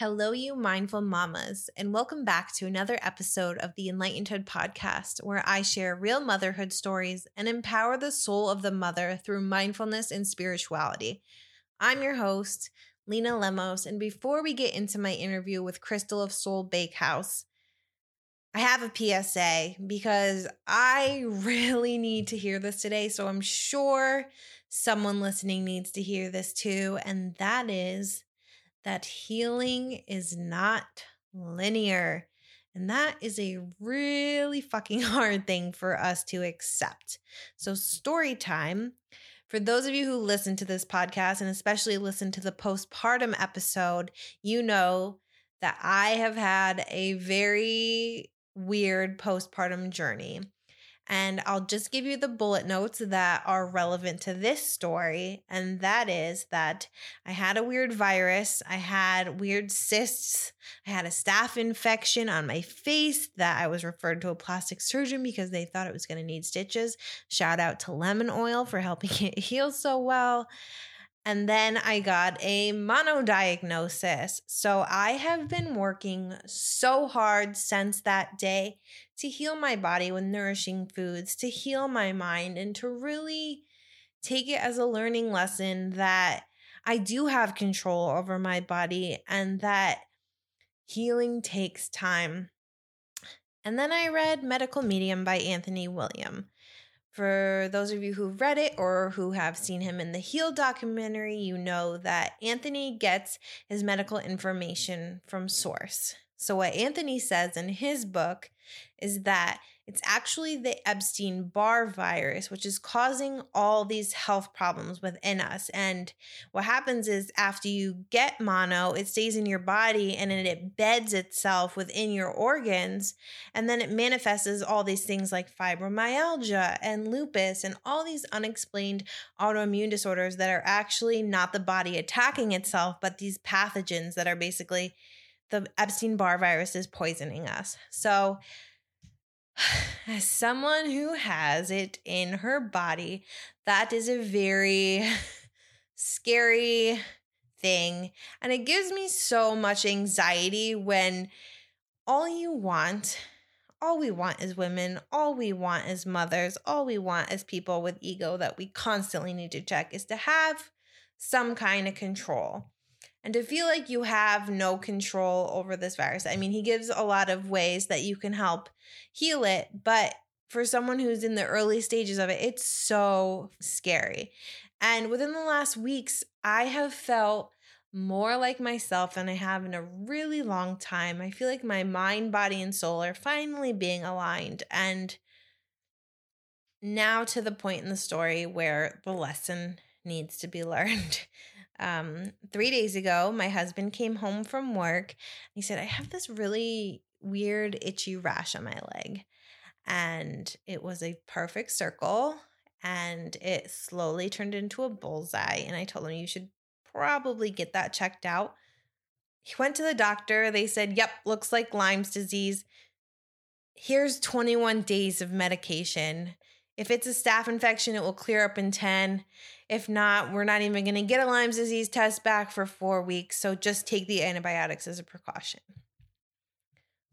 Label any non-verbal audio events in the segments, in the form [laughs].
Hello, you mindful mamas, and welcome back to another episode of the Enlightenedhood podcast, where I share real motherhood stories and empower the soul of the mother through mindfulness and spirituality. I'm your host, Lena Lemos, and before we get into my interview with Crystal of Soul Bakehouse, I have a PSA because I [laughs] really need to hear this today. So I'm sure someone listening needs to hear this too. And that is that healing is not linear. And that is a really fucking [laughs] hard thing for us to accept. So, story time. For those of you who listen to this podcast and especially listen to the postpartum episode, you know that I have had a very weird postpartum journey. And I'll just give you the bullet notes that are relevant to this story. And that is that I had a weird virus, I had weird cysts, I had a staph infection on my face that I was referred to a plastic surgeon because they thought it was going to need stitches. Shout out to lemon oil for helping [laughs] it heal so well. And then I got a mono diagnosis. So I have been working so hard since that day to heal my body with nourishing foods, to heal my mind, and to really take it as a learning lesson that I do have control over my body and that healing takes time. And then I read Medical Medium by Anthony William. For those of you who've read it or who have seen him in the Heal documentary, you know that Anthony gets his medical information from source. So, what Anthony says in his book is that it's actually the Epstein Barr virus, which is causing all these health problems within us. And what happens is, after you get mono, it stays in your body and it beds itself within your organs. And then it manifests all these things like fibromyalgia and lupus and all these unexplained autoimmune disorders that are actually not the body attacking itself, but these pathogens that are basically the Epstein Barr virus is poisoning us. So, [sighs] as someone who has it in her body, that is a very [sighs] scary thing. And it gives me so much anxiety when all you want, all we want as women, all we want as mothers, all we want as people with ego that we constantly need to check is to have some kind of control and to feel like you have no control over this virus. I mean, he gives a lot of ways that you can help heal it, but for someone who's in the early stages of it, it's so scary. And within the last weeks, I have felt more like myself than I have in a really long time. I feel like my mind, body, and soul are finally being aligned. And now to the point in the story where the lesson needs to be [laughs] learned. Um, three days ago, my husband came home from work. He said, I have this really weird, itchy rash on my leg. And it was a perfect circle and it slowly turned into a bullseye. And I told him, You should probably get that checked out. He went to the doctor. They said, Yep, looks like Lyme's disease. Here's 21 days of medication. If it's a staph infection, it will clear up in 10. If not, we're not even going to get a Lyme's disease test back for four weeks. So just take the antibiotics as a precaution.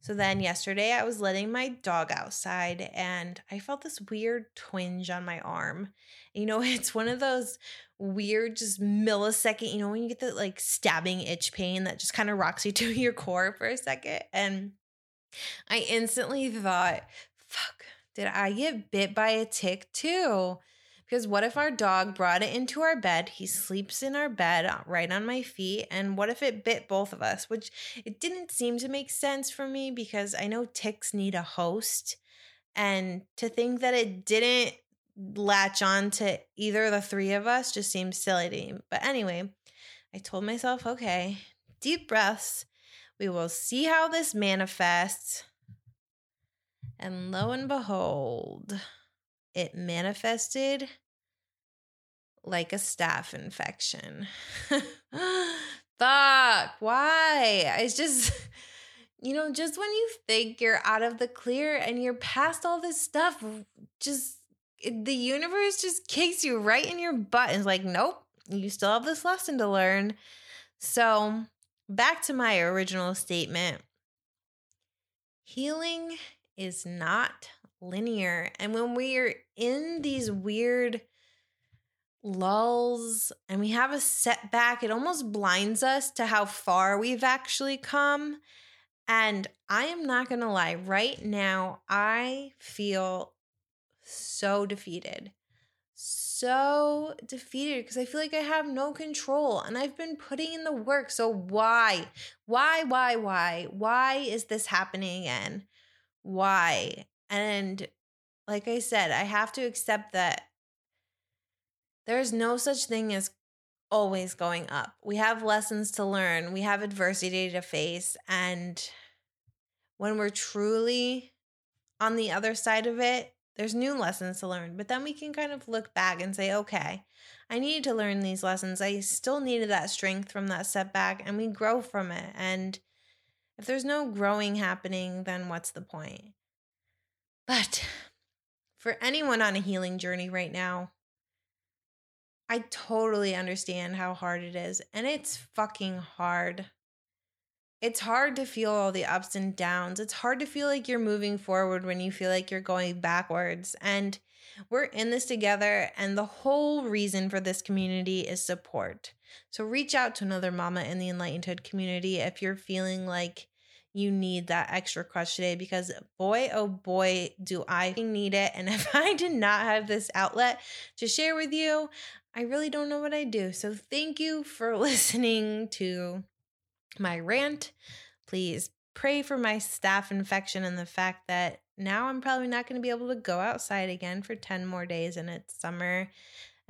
So then yesterday, I was letting my dog outside and I felt this weird twinge on my arm. You know, [laughs] it's one of those weird, just millisecond, you know, when you get that like stabbing itch pain that just kind of rocks you [laughs] to your core for a second. And I instantly thought, did I get bit by a tick too? Because what if our dog brought it into our bed? He sleeps in our bed uh, right on my feet. And what if it bit both of us? Which it didn't seem to make sense for me because I know ticks need a host. And to think that it didn't latch on to either of the three of us just seems silly to me. But anyway, I told myself, okay, deep breaths. We will see how this manifests. And lo and behold, it manifested like a staph infection. [laughs] Fuck, why? It's just, [laughs] you know, just when you think you're out of the clear and you're past all this stuff, just the universe just kicks you right in your butt and is like, nope, you still have this lesson to learn. So back to my original statement healing is not linear. And when we're in these weird lulls and we have a setback, it almost blinds us to how far we've actually come. And I am not going to lie, right now, I feel so defeated. So defeated because I feel like I have no control and I've been putting in the work. So, why? Why, why, why? Why is this happening again? Why? And like I said, I have to accept that there's no such thing as always going up. We have lessons to learn, we have adversity to face. And when we're truly on the other side of it, there's new lessons to learn. But then we can kind of look back and say, okay, I needed to learn these lessons. I still needed that strength from that setback, and we grow from it. And if there's no growing happening, then what's the point? But for anyone on a healing journey right now, I totally understand how hard it is. And it's fucking hard. It's hard to feel all the ups and downs. It's hard to feel like you're moving forward when you feel like you're going backwards. And we're in this together. And the whole reason for this community is support. So reach out to another mama in the Enlightened community if you're feeling like you need that extra crutch today because boy, oh boy, do I need it. And [laughs] if I did not have this outlet to share with you, I really don't know what I'd do. So thank you for [laughs] listening to my rant. Please pray for my staph infection and the fact that now I'm probably not going to be able to go outside again for 10 more days and it's summer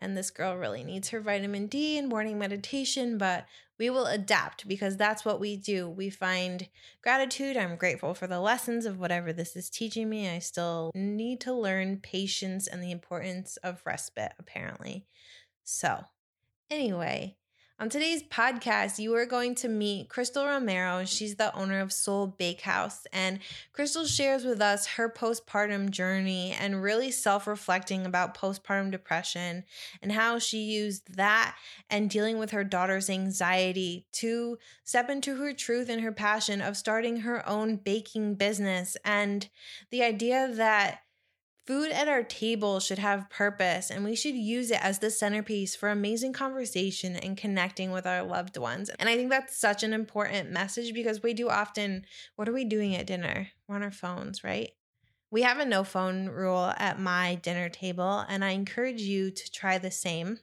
and this girl really needs her vitamin D and morning meditation, but we will adapt because that's what we do. We find gratitude. I'm grateful for the lessons of whatever this is teaching me. I still need to learn patience and the importance of respite, apparently. So, anyway, on today's podcast, you are going to meet Crystal Romero. She's the owner of Soul Bakehouse. And Crystal shares with us her postpartum journey and really self reflecting about postpartum depression and how she used that and dealing with her daughter's anxiety to step into her truth and her passion of starting her own baking business. And the idea that Food at our table should have purpose, and we should use it as the centerpiece for amazing conversation and connecting with our loved ones. And I think that's such an important message because we do often, what are we doing at dinner? We're on our phones, right? We have a no phone rule at my dinner table, and I encourage you to try the same.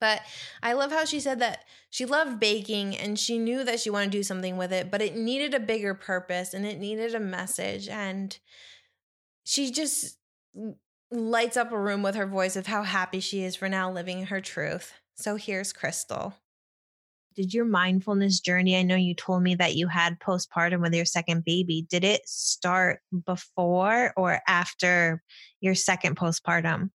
But I love how she said that she loved baking and she knew that she wanted to do something with it, but it needed a bigger purpose and it needed a message. And she just lights up a room with her voice of how happy she is for now living her truth. So here's Crystal. Did your mindfulness journey, I know you told me that you had postpartum with your second baby. Did it start before or after your second postpartum?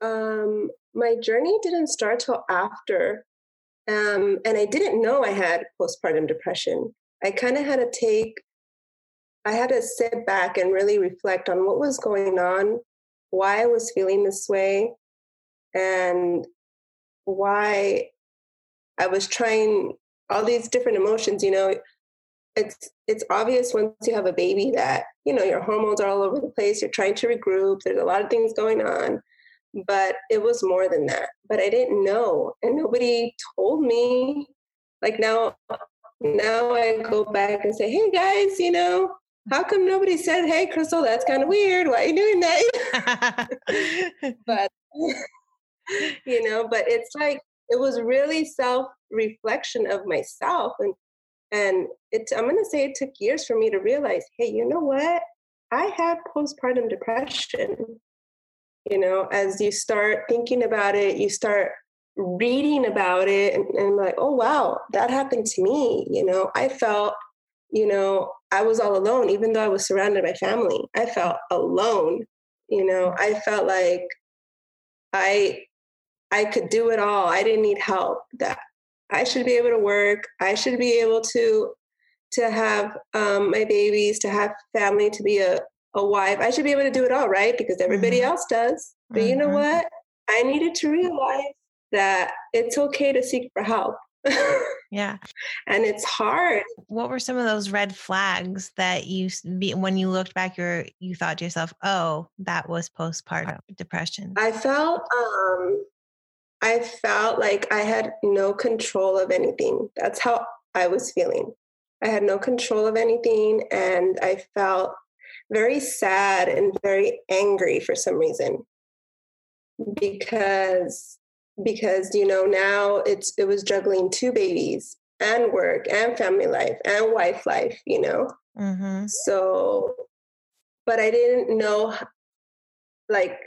Um, my journey didn't start till after. Um, and I didn't know I had postpartum depression. I kind of had to take I had to sit back and really reflect on what was going on, why I was feeling this way, and why I was trying all these different emotions. You know, it's it's obvious once you have a baby that you know your hormones are all over the place. You're trying to regroup. There's a lot of things going on, but it was more than that. But I didn't know, and nobody told me. Like now, now I go back and say, "Hey guys, you know, how come nobody said, hey, Crystal, that's kind of weird. Why are you doing that? [laughs] [laughs] but, [laughs] you know, but it's like, it was really self reflection of myself. And, and it's, I'm going to say it took years for me to realize, hey, you know what? I have postpartum depression. You know, as you start thinking about it, you start reading about it and, and like, oh, wow, that happened to me. You know, I felt you know, I was all alone, even though I was surrounded by family. I felt alone. You know, I felt like I I could do it all. I didn't need help. That I should be able to work. I should be able to to have um, my babies, to have family, to be a, a wife. I should be able to do it all, right? Because everybody mm-hmm. else does. But mm-hmm. you know mm-hmm. what? I needed to realize that it's okay to seek for help. [laughs] yeah. And it's hard. What were some of those red flags that you, when you looked back, you you thought to yourself, oh, that was postpartum depression? I felt, um, I felt like I had no control of anything. That's how I was feeling. I had no control of anything. And I felt very sad and very angry for some reason because because you know now it's it was juggling two babies and work and family life and wife life you know mm-hmm. so but i didn't know like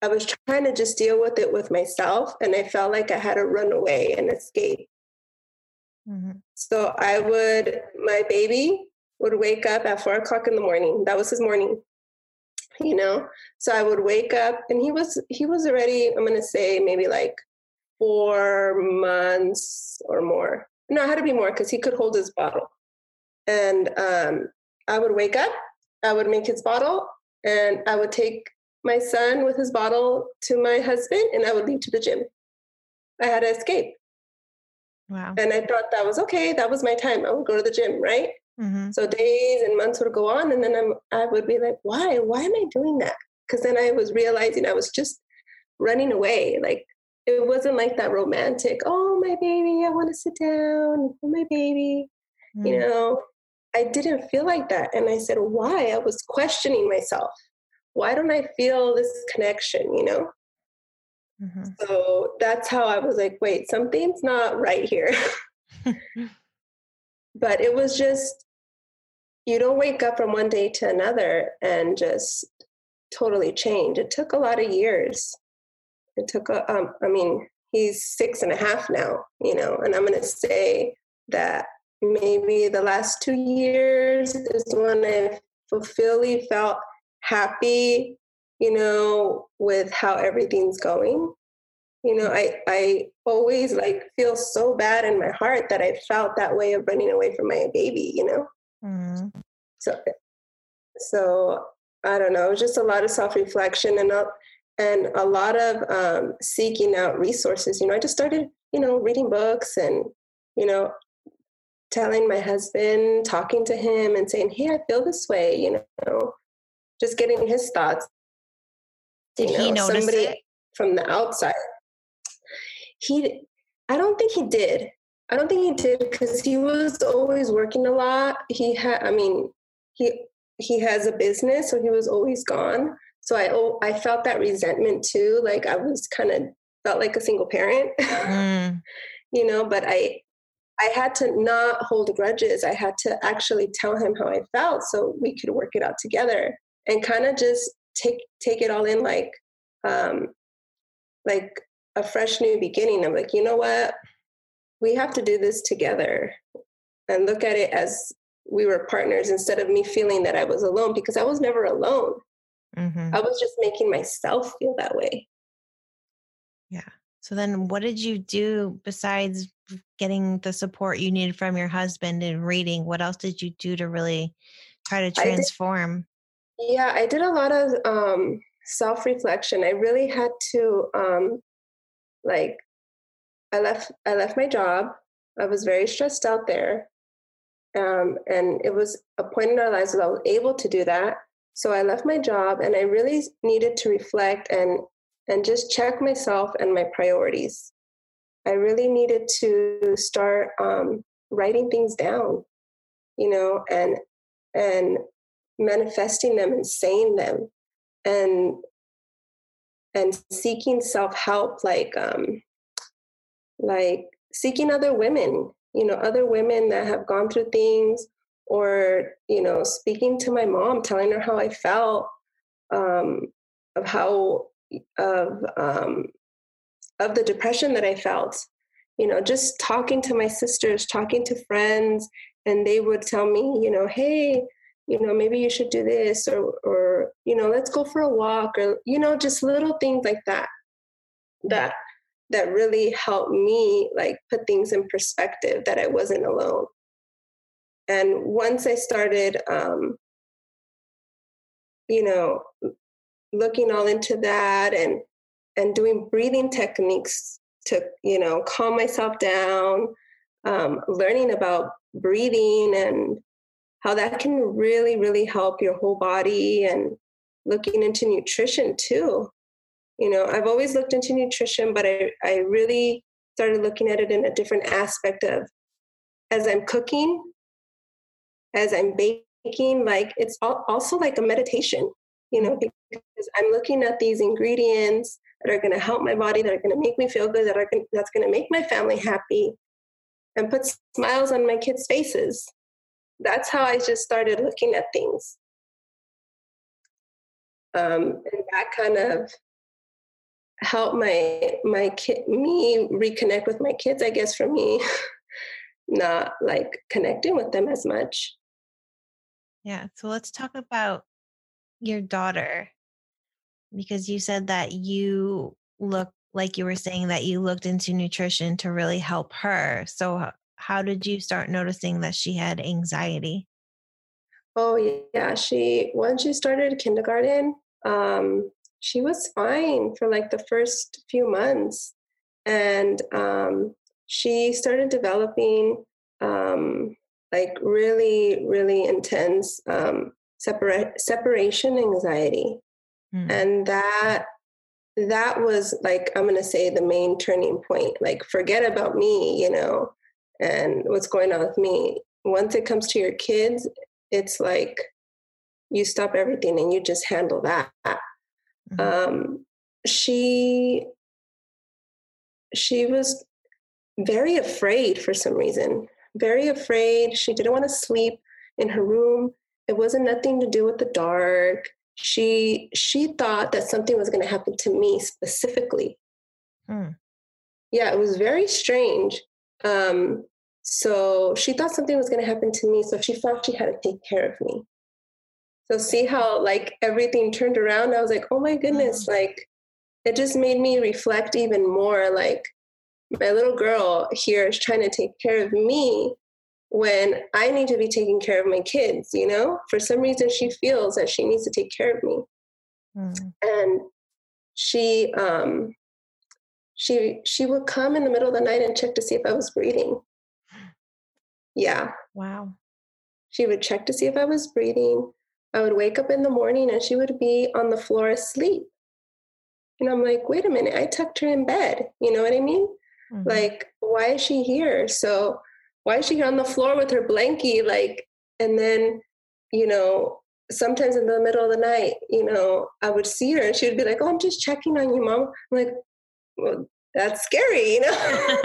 i was trying to just deal with it with myself and i felt like i had to run away and escape mm-hmm. so i would my baby would wake up at four o'clock in the morning that was his morning you know? So i would wake up and he was he was already i'm going to say maybe like four months or more. No it had to be more because he could hold his bottle. And um, i would wake up i would make his bottle and i would take my son with his bottle to my husband and i would leave to the gym. I had to escape. Wow. And i thought that was okay that was my time. I would go to the gym right Mm-hmm. So days and months would go on, and then I'm, I would be like, why? Why am I doing that? Because then I was realizing I was just running away. Like it wasn't like that romantic, oh, my baby, I want to sit down, for my baby. Mm-hmm. You mm. know, I didn't feel like that. And I said, why? I was questioning myself. Why don't I feel this connection, you know? Mm-hmm. So that's how I was like, wait, something's not right here. [laughs] [laughs] but it was just you don't wake up from one day to another and just totally change. It took a lot of years. It took a, um, i mean he's six and a half now you know and i'm going to say that maybe the last two years is when i fully felt happy you know with how everything's going you know i i always like feel so bad in my heart that i felt that way of running away from my baby you know mm. so so i don't know it was just a lot of self-reflection and a, and a lot of um, seeking out resources you know i just started you know reading books and you know telling my husband talking to him and saying hey i feel this way you know just getting his thoughts did you know, he notice somebody it? from the outside he i don't think he did. I don't think he did because he was always working a lot. He had i mean he he has a business so he was always gone. So i oh, i felt that resentment too like i was kind of felt like a single parent. Mm. [laughs] you know but i i had to not hold grudges. I had to actually tell him how i felt so we could work it out together and kind of just take take it all in like um like a fresh new beginning. I'm like, you know what? We have to do this together and look at it as we were partners instead of me feeling that I was alone because I was never alone. Mm-hmm. I was just making myself feel that way. Yeah. So then what did you do besides getting the support you needed from your husband and reading? What else did you do to really try to transform? I did, yeah, I did a lot of um, self reflection. I really had to um, like i left i left my job. I was very stressed out there. Um, and it was a point in our lives that i was able to do that. So i left my job and i really needed to reflect and and just check myself and my priorities. I really needed to start um, writing things down you know and and manifesting them and saying them. And and seeking self-help like um like seeking other women you know other women that have gone through things or you know speaking to my mom telling her how i felt um of how of um of the depression that i felt. You know just talking to my sisters talking to friends and they would tell me you know hey you know maybe you should do this or or you know let's go for a walk or you know just little things like that. That that really helped me like put things in perspective that i wasn't alone. And once i started um you know looking all into that and and doing breathing techniques to you know calm myself down um, learning about breathing and how that can really, really help your whole body and looking into nutrition too. You know, I've always looked into nutrition, but I, I really started looking at it in a different aspect of as I'm cooking, as I'm baking, like it's also like a meditation, you know, because I'm looking at these ingredients that are going to help my body, that are going to make me feel good, that are gonna, that's going to make my family happy, and put smiles on my kids' faces. That's how I just started looking at things. Um, and that kind of helped my my kid me reconnect with my kids. I guess for me, [laughs] not like connecting with them as much. Yeah. So let's talk about your daughter because you said that you look like you were saying that you looked into nutrition to really help her. So how did you start noticing that she had anxiety? Oh yeah, she when she started kindergarten, um, she was fine for like the first few months, and um, she started developing um, like really, really intense um, separa- separation anxiety, mm. and that that was like I'm gonna say the main turning point. Like forget about me, you know, and what's going on with me. Once it comes to your kids, it's like you stop everything and you just handle that. Mm-hmm. Um, she she was very afraid for some reason. Very afraid. She didn't want to sleep in her room. It wasn't nothing to do with the dark. She she thought that something was going to happen to me specifically. Mm. Yeah, it was very strange. Um, so she thought something was going to happen to me. So she thought she had to take care of me. So see how like everything turned around. I was like, oh my goodness, mm. like it just made me reflect even more. Like my little girl here is trying to take care of me when I need to be taking care of my kids, you know? For some reason she feels that she needs to take care of me. Mm. And she um she she would come in the middle of the night and check to see if I was breathing. Yeah. Wow. She would check to see if I was breathing. I would wake up in the morning and she would be on the floor asleep. And I'm like, wait a minute, I tucked her in bed. You know what I mean? Mm-hmm. Like, why is she here? So, why is she on the floor with her blankie? Like, and then, you know, sometimes in the middle of the night, you know, I would see her and she would be like, oh, I'm just checking on you, mom. I'm like, well, that's scary, you know. [laughs] [laughs]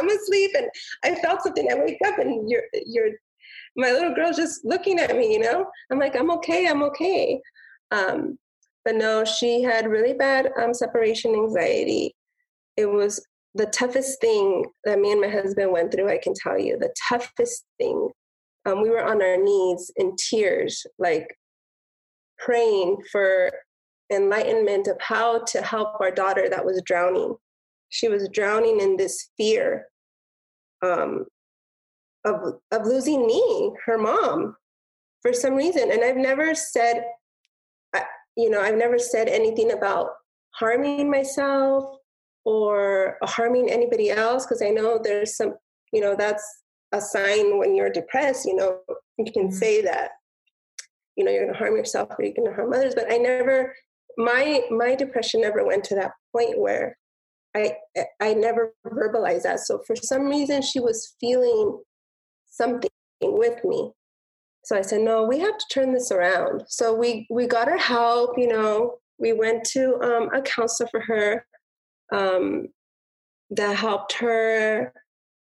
I'm asleep and I felt something. I wake up and you're you're my little girl's just looking at me, you know. I'm like, I'm okay, I'm okay. Um, but no, she had really bad um, separation anxiety. It was the toughest thing that me and my husband went through. I can tell you, the toughest thing. Um, we were on our knees in tears, like praying for enlightenment of how to help our daughter that was drowning. She was drowning in this fear um, of of losing me, her mom, for some reason. And I've never said, you know, I've never said anything about harming myself or harming anybody else because I know there's some, you know, that's a sign when you're depressed. You know, you can mm-hmm. say that, you know, you're going to harm yourself or you're going to harm others. But I never my my depression never went to that point where I I never verbalized that. So for some reason she was feeling something with me. So I said, no, we have to turn this around. So we we got her help, you know, we went to um, a counselor for her um, that helped her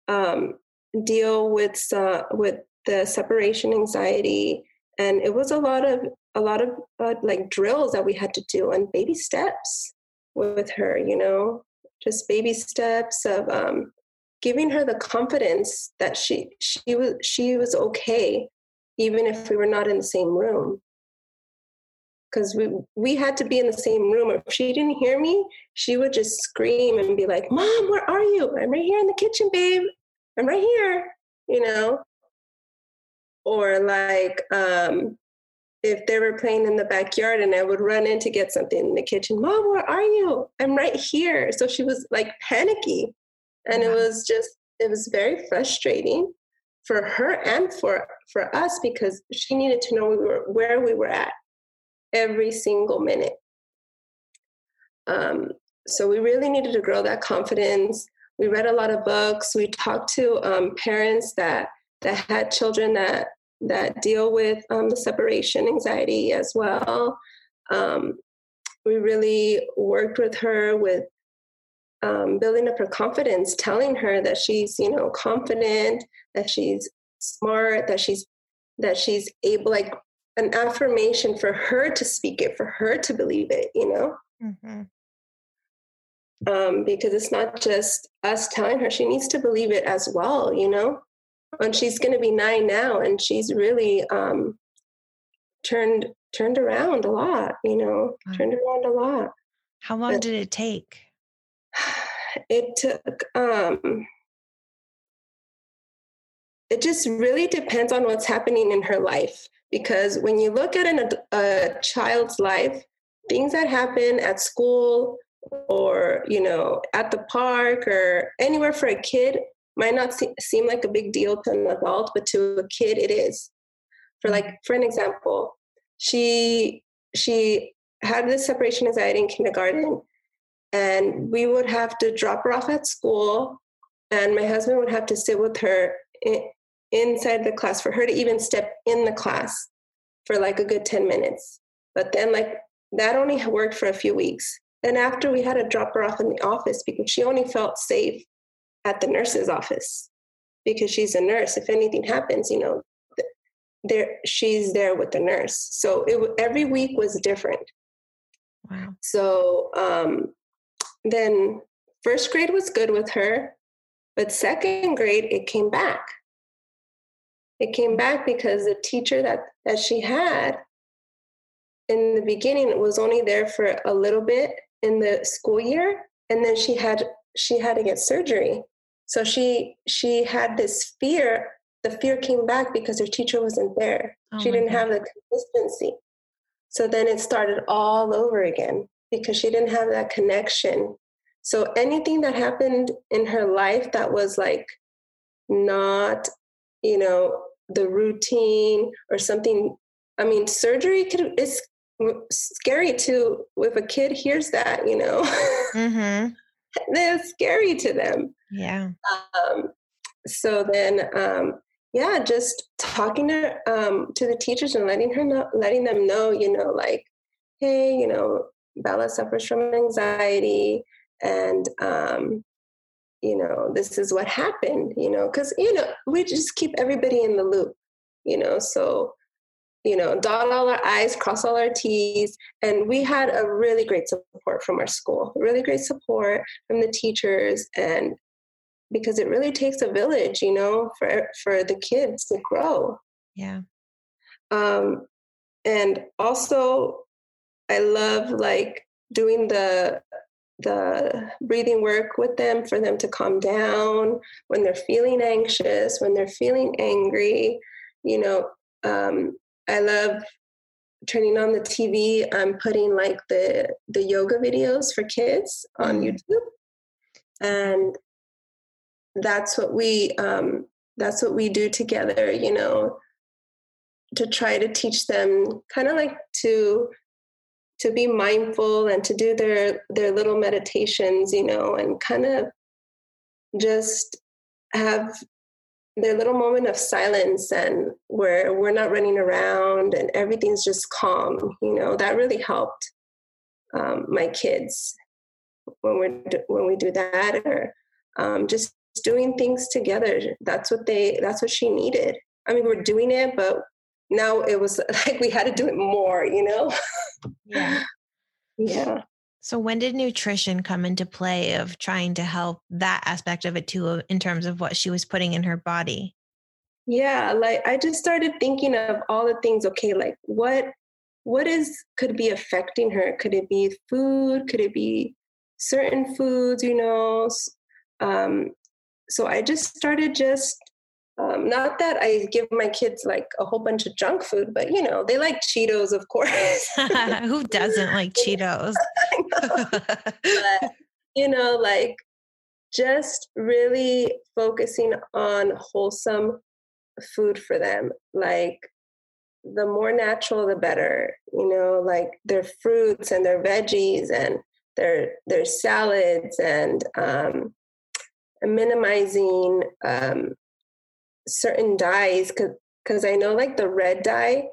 um, deal with uh, with the separation anxiety, and it was a lot of a lot of uh, like drills that we had to do and baby steps with her you know? Just baby steps of um, giving her the confidence that she she was she was okay even if we were not in the same room. Because we we had to be in the same room. If she didn't hear me she would just scream and be like mom where are you? I'm right here in the kitchen babe. I'm right here you know or like um if they were playing in the backyard and I would run in to get something in the kitchen, Mom, where are you? I'm right here. So she was like panicky. And it was just it was very frustrating for her and for for us because she needed to know we were where we were at every single minute. Um, so we really needed to grow that confidence. We read a lot of books. We talked to um, parents that that had children that that deal with um, the separation anxiety as well. Um, we really worked with her with um, building up her confidence, telling her that she's you know confident, that she's smart, that she's that she's able like an affirmation for her to speak it, for her to believe it, you know. Mm-hmm. Um, because it's not just us telling her; she needs to believe it as well, you know and she's going to be nine now and she's really um, turned turned around a lot you know wow. turned around a lot how long but did it take [sighs] it took um it just really depends on what's happening in her life because when you look at an, a child's life things that happen at school or you know at the park or anywhere for a kid might not se- seem like a big deal to an adult, but to a kid it is. For like, for an example, she she had this separation anxiety in kindergarten, and we would have to drop her off at school, and my husband would have to sit with her in, inside the class for her to even step in the class for like a good 10 minutes. But then like that only worked for a few weeks. Then after we had to drop her off in the office because she only felt safe at the nurse's office because she's a nurse. If anything happens, you know, there she's there with the nurse. So it every week was different. Wow. So um, then first grade was good with her, but second grade it came back. It came back because the teacher that that she had in the beginning was only there for a little bit in the school year, and then she had she had to get surgery. So she she had this fear. The fear came back because her teacher wasn't there. Oh she didn't God. have the consistency. So then it started all over again because she didn't have that connection. So anything that happened in her life that was like not, you know, the routine or something. I mean, surgery could is scary too if a kid hears that, you know. [laughs] Mm-hmm. [laughs] It's scary to them. Yeah. Um, so then, um, yeah, just talking to um, to the teachers and letting her know, letting them know, you know, like, hey, you know, Bella suffers from anxiety, and um, you know, this is what happened, you know, because you know, we just keep everybody in the loop, you know, so you know, dot all our I's, cross all our T's. And we had a really great support from our school, really great support from the teachers. And because it really takes a village, you know, for for the kids to grow. Yeah. Um, and also I love like doing the the breathing work with them for them to calm down when they're feeling anxious, when they're feeling angry, you know, um, I love turning on the TV. I'm putting like the the yoga videos for kids on mm. YouTube, and that's what we um, that's what we do together. You know, to try to teach them kind of like to to be mindful and to do their their little meditations. You know, and kind of just have their little moment of silence and where we're not running around and everything's just calm you know that really helped um, my kids when we when we do that or um, just doing things together. That's what they that's what she needed. I mean we're doing it but now it was [laughs] like we had to do it more you know? Yeah. Yeah so, when did nutrition come into play of trying to help that aspect of it too, in terms of what she was putting in her body? Yeah, like I just started thinking of all the things. Okay, like what what is could be affecting her? Could it be food? Could it be certain foods? You know. Um, so I just started just um, not that I give my kids like a whole bunch of junk food, but you know, they like Cheetos, of course. [laughs] Who doesn't like [laughs] Cheetos? But, you know, like just really focusing on wholesome food for them like the more natural the better you know like their fruits and their veggies and their their salads and um, minimizing um, certain dyes because I know like the red dye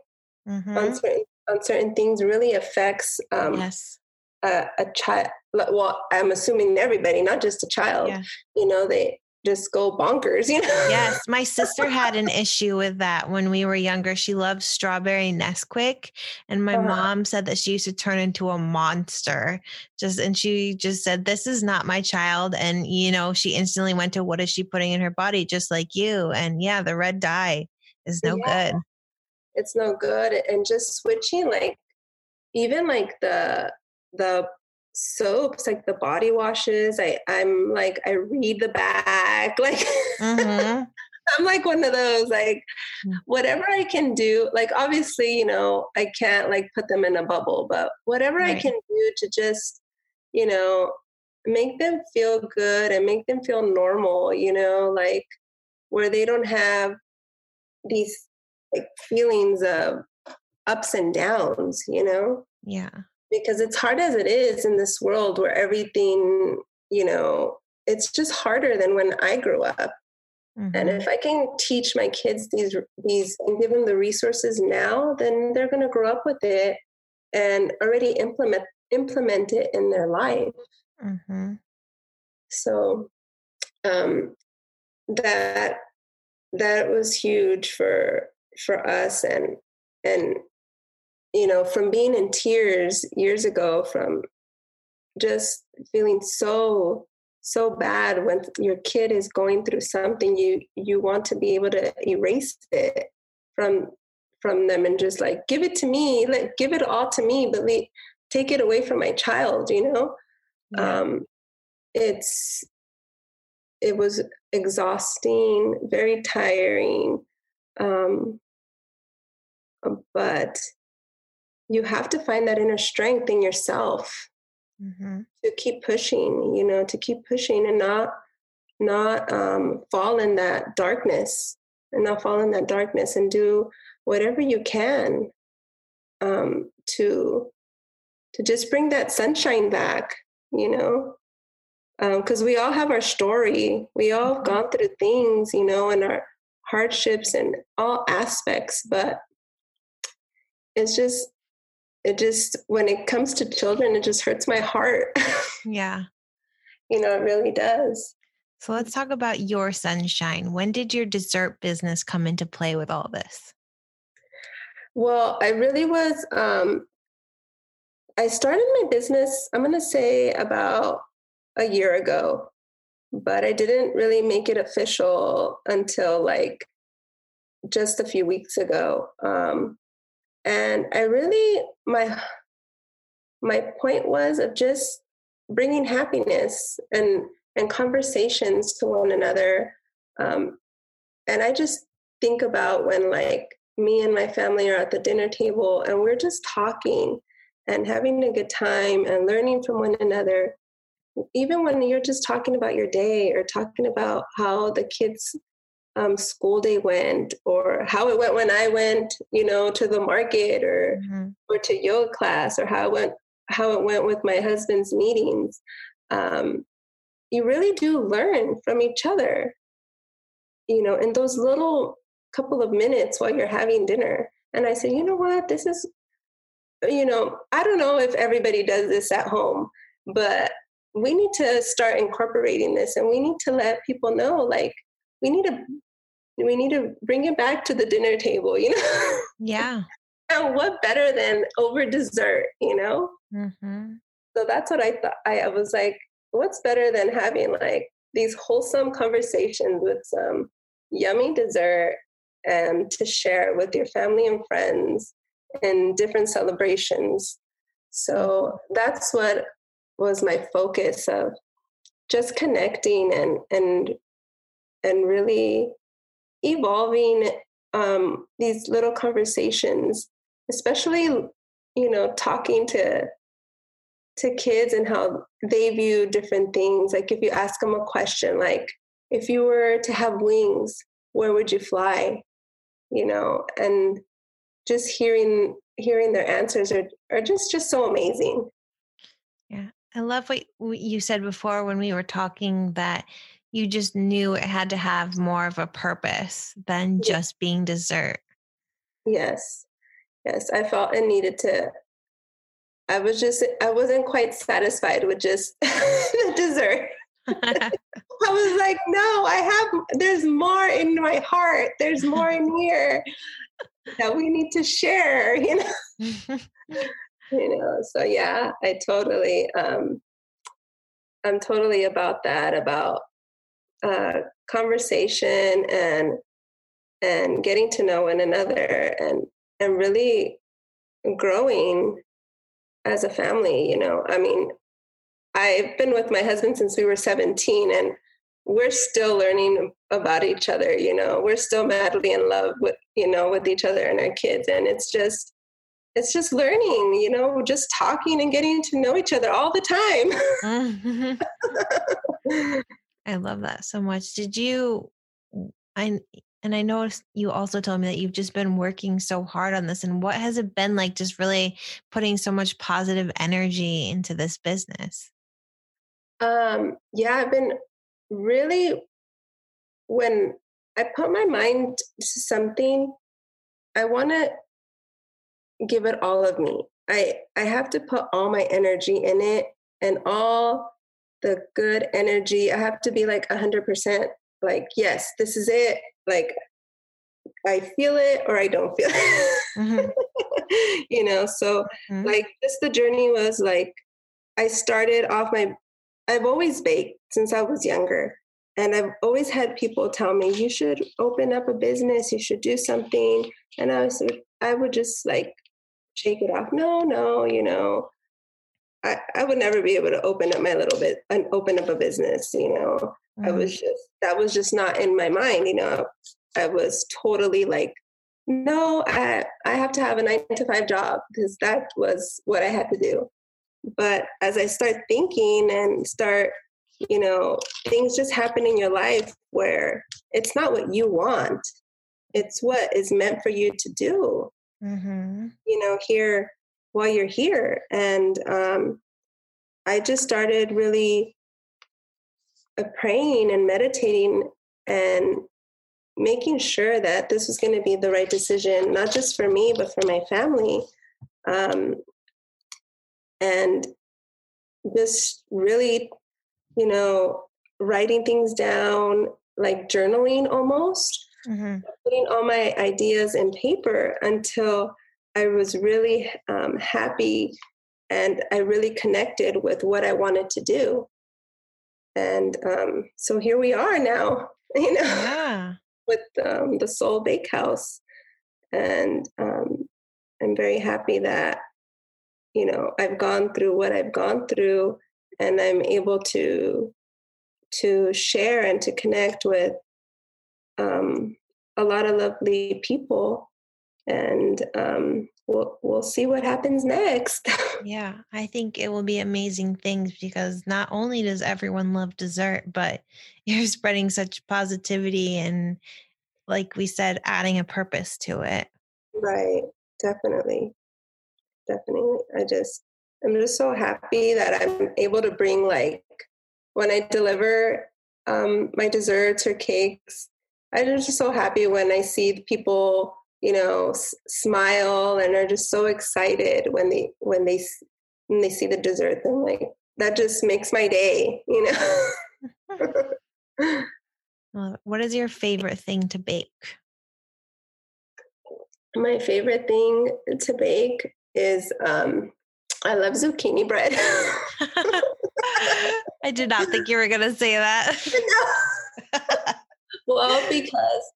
mm-hmm. on certain on certain things really affects um, yes a, a child. Well, I'm assuming everybody, not just a child. Yeah. You know, they just go bonkers, you know? Yes. My [laughs] sister had an issue with that when we were younger. She loved strawberry Nesquik. And my uh-huh. mom said that she used to turn into a monster. Just and she just said, This is not my child. And you know, she instantly went to what is she putting in her body, just like you. And yeah, the red dye is no yeah. good. It's no good. And just switching like even like the the soaps like the body washes i i'm like i read the back [laughs] like mm-hmm. i'm like one of those like mm. whatever i can do like obviously you know i can't like put them in a bubble but whatever right. i can do to just you know make them feel good and make them feel normal you know like where they don't have these like feelings of ups and downs you know yeah because it's hard as it is in this world where everything, you know, it's just harder than when I grew up. Mm-hmm. And if I can teach my kids these these and give them the resources now, then they're going to grow up with it and already implement implement it in their life. Mm-hmm. So um, that that was huge for for us and and you know, from being in tears years ago, from just feeling so so bad when your kid is going through something you you want to be able to erase it from from them and just like give it to me like give it all to me but le- take it away from my child you know yeah. um it's it was exhausting very tiring um but you have to find that inner strength in yourself mm-hmm. to keep pushing you know to keep pushing and not not um, fall in that darkness and not fall in that darkness and do whatever you can um, to to just bring that sunshine back you know because um, we all have our story we all have mm-hmm. gone through things you know and our hardships and all aspects but it's just it just when it comes to children it just hurts my heart. [laughs] Yeah. You know it really does. So let's talk about your sunshine. When did your dessert business come into play with all this? Well i really was um i started my business i'm going to say about a year ago but i didn't really make it official until like just a few weeks ago. Um and i really my my point was of just bringing happiness and and conversations to one another. Um, and i just think about when like me and my family are at the dinner table and we're just talking and having a good time and learning from one another. Even when you're just talking about your day or talking about how the kids um, school day went or how it went when I went, you know, to the market or mm-hmm. or to yoga class or how it went how it went with my husband's meetings. Um, you really do learn from each other, you know, in those little couple of minutes while you're having dinner. And I said, you know what, this is, you know, I don't know if everybody does this at home, but we need to start incorporating this and we need to let people know like we need to we need to bring it back to the dinner table, you know? Yeah. [laughs] and what better than over dessert, you know? Mm-hmm. So that's what I thought. I, was like, what's better than having like these wholesome conversations with some yummy dessert and to share with your family and friends in different celebrations. So that's what was my focus of just connecting and and and really evolving um, these little conversations, especially, you know, talking to to kids and how they view different things. Like if you ask them a question, like if you were to have wings, where would you fly? You know, and just hearing hearing their answers are are just just so amazing. Yeah. I love what you said before when we were talking that you just knew it had to have more of a purpose than just being dessert. Yes. Yes. I felt I needed to I was just I wasn't quite satisfied with just [laughs] the dessert. [laughs] I was like, no, I have there's more in my heart. There's more in here that we need to share, [laughs] you know. you know, so yeah, I totally um I'm totally about that, about uh conversation and and getting to know one another and and really growing as a family, you know. I mean, I've been with my husband since we were 17 and we're still learning about each other, you know. We're still madly in love with, you know, with each other and our kids and it's just it's just learning, you know, just talking and getting to know each other all the time. [laughs] I love that so much. Did you I and I noticed you also told me that you've just been working so hard on this. And what has it been like just really putting so much positive energy into this business? Um, yeah, I've been really, when I put my mind to something, I want to give it all of me. I, I have to put all my energy in it and all the good energy. I have to be like 100% like, yes, this is it like I feel it or I don't feel it. Mm-hmm. [laughs] you know, so mm-hmm. like just the journey was like I started off my I've always baked since I was younger. And I've always had people tell me, you should open up a business, you should do something. And I was I would just like shake it off. No, no, you know, I, I would never be able to open up my little bit and open up a business, you know. Mm-hmm. I was just that was just not in my mind, you know. I was totally like, no, I I have to have a nine to five job because that was what I had to do. But as I start thinking and start, you know, things just happen in your life where it's not what you want, it's what is meant for you to do. Mm-hmm. You know, here while you're here, and um, I just started really uh, praying and meditating and making sure that this was going to be the right decision, not just for me, but for my family. Um, and just really, you know, writing things down, like journaling almost, mm-hmm. putting all my ideas in paper until I was really um, happy and I really connected with what I wanted to do. And um, so here we are now [laughs] you know yeah. with um, the soul bakehouse. And um, i'm very happy that you know i've gone through what i've gone through and i'm able to to share and to connect with um, a lot of lovely people and um, we'll we'll see what happens next. [laughs] yeah, I think it will be amazing things because not only does everyone love dessert, but [laughs] you're spreading such positivity and like we said adding a purpose to it. Right. Definitely. Definitely. I just I'm just so happy that I'm able to bring like when I deliver um, my desserts or cakes, I'm just so happy when I see people you know s- smile and are just so excited when they when they when they see the dessert and like that just makes my day you know? [laughs] What is your favorite thing to bake? My favorite thing to bake is um i love zucchini bread. [laughs] I did not think you were going to say that. [laughs] Well because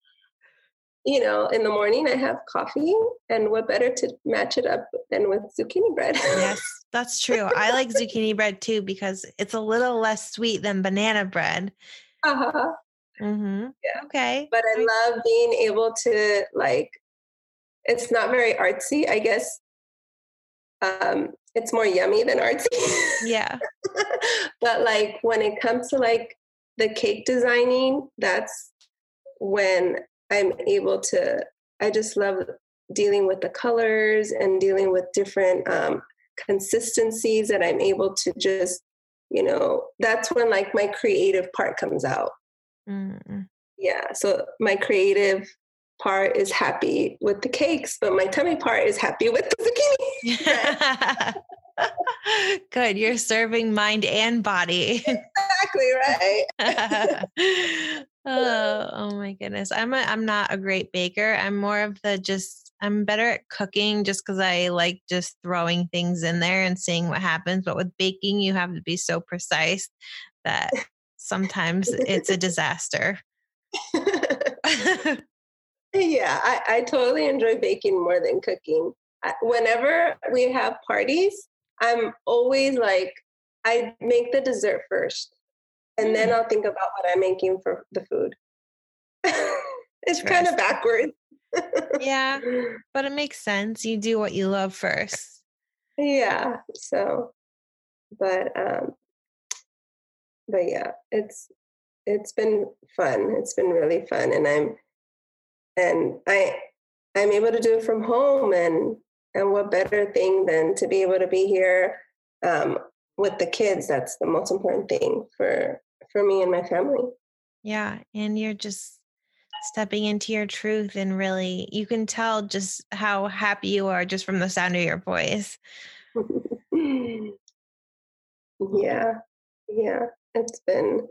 you know, in the morning I have coffee, and what better to match it up than with zucchini bread? yes, [laughs] that's true. I like zucchini bread too because it's a little less sweet than banana bread. Uh huh. Mm-hmm. Yeah. Okay. But I love being able to like. It's not very artsy, I guess. um, it's more yummy than artsy. Yeah. [laughs] but like when it comes to like the cake designing, that's when I'm able to, I just love dealing with the colors and dealing with different um, consistencies that I'm able to just, you know, that's when like my creative part comes out. Mm. Yeah. So my creative part is happy with the cakes, but my tummy part is happy with the zucchini. [laughs] Good. You're serving mind and body. [laughs] Exactly right. [laughs] oh, oh my goodness. I'm a, I'm not a great baker. I'm more of the just I'm better at cooking just because I like just throwing things in there and seeing what happens. But with baking, you have to be so precise that sometimes it's a [laughs] disaster. [laughs] [laughs] yeah, I, I totally enjoy baking more than cooking. Whenever we have parties, I'm always like, I make the dessert first, and then mm. I'll think about what I'm making for the food. [laughs] it's kind of backwards. yeah, [laughs] but it makes sense. You do what you love first. Yeah. So, but um, but yeah, it's it's been fun. It's been really fun, and I'm and I I'm able to do it from home, and and what better thing than to be able to be here um, with the kids? That's the most important thing for for me and my family. Yeah, and you're just stepping into your truth and really you can tell just how happy you are just from the sound of your voice. [laughs] yeah. Yeah. It's been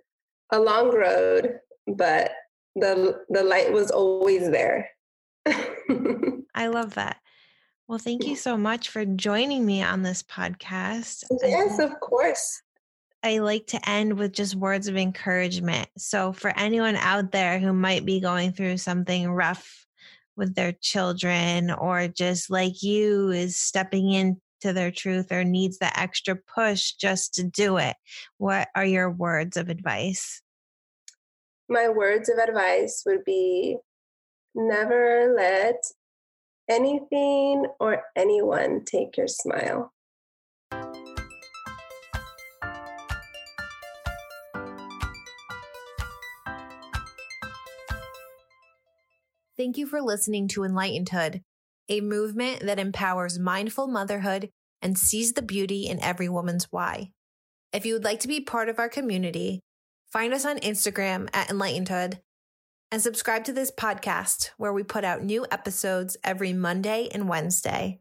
a long road, but the the light was always there. [laughs] I love that. Well, thank you so much for joining me on this podcast. Yes, of course. I like to end with just words of encouragement. So, for anyone out there who might be going through something rough with their children, or just like you is stepping into their truth or needs that extra push just to do it, what are your words of advice? My words of advice would be never let anything or anyone take your smile. Thank you for listening to Enlightenedhood, a movement that empowers mindful motherhood and sees the beauty in every woman's why. If you would like to be part of our community, find us on Instagram at Enlightenedhood and subscribe to this podcast where we put out new episodes every Monday and Wednesday.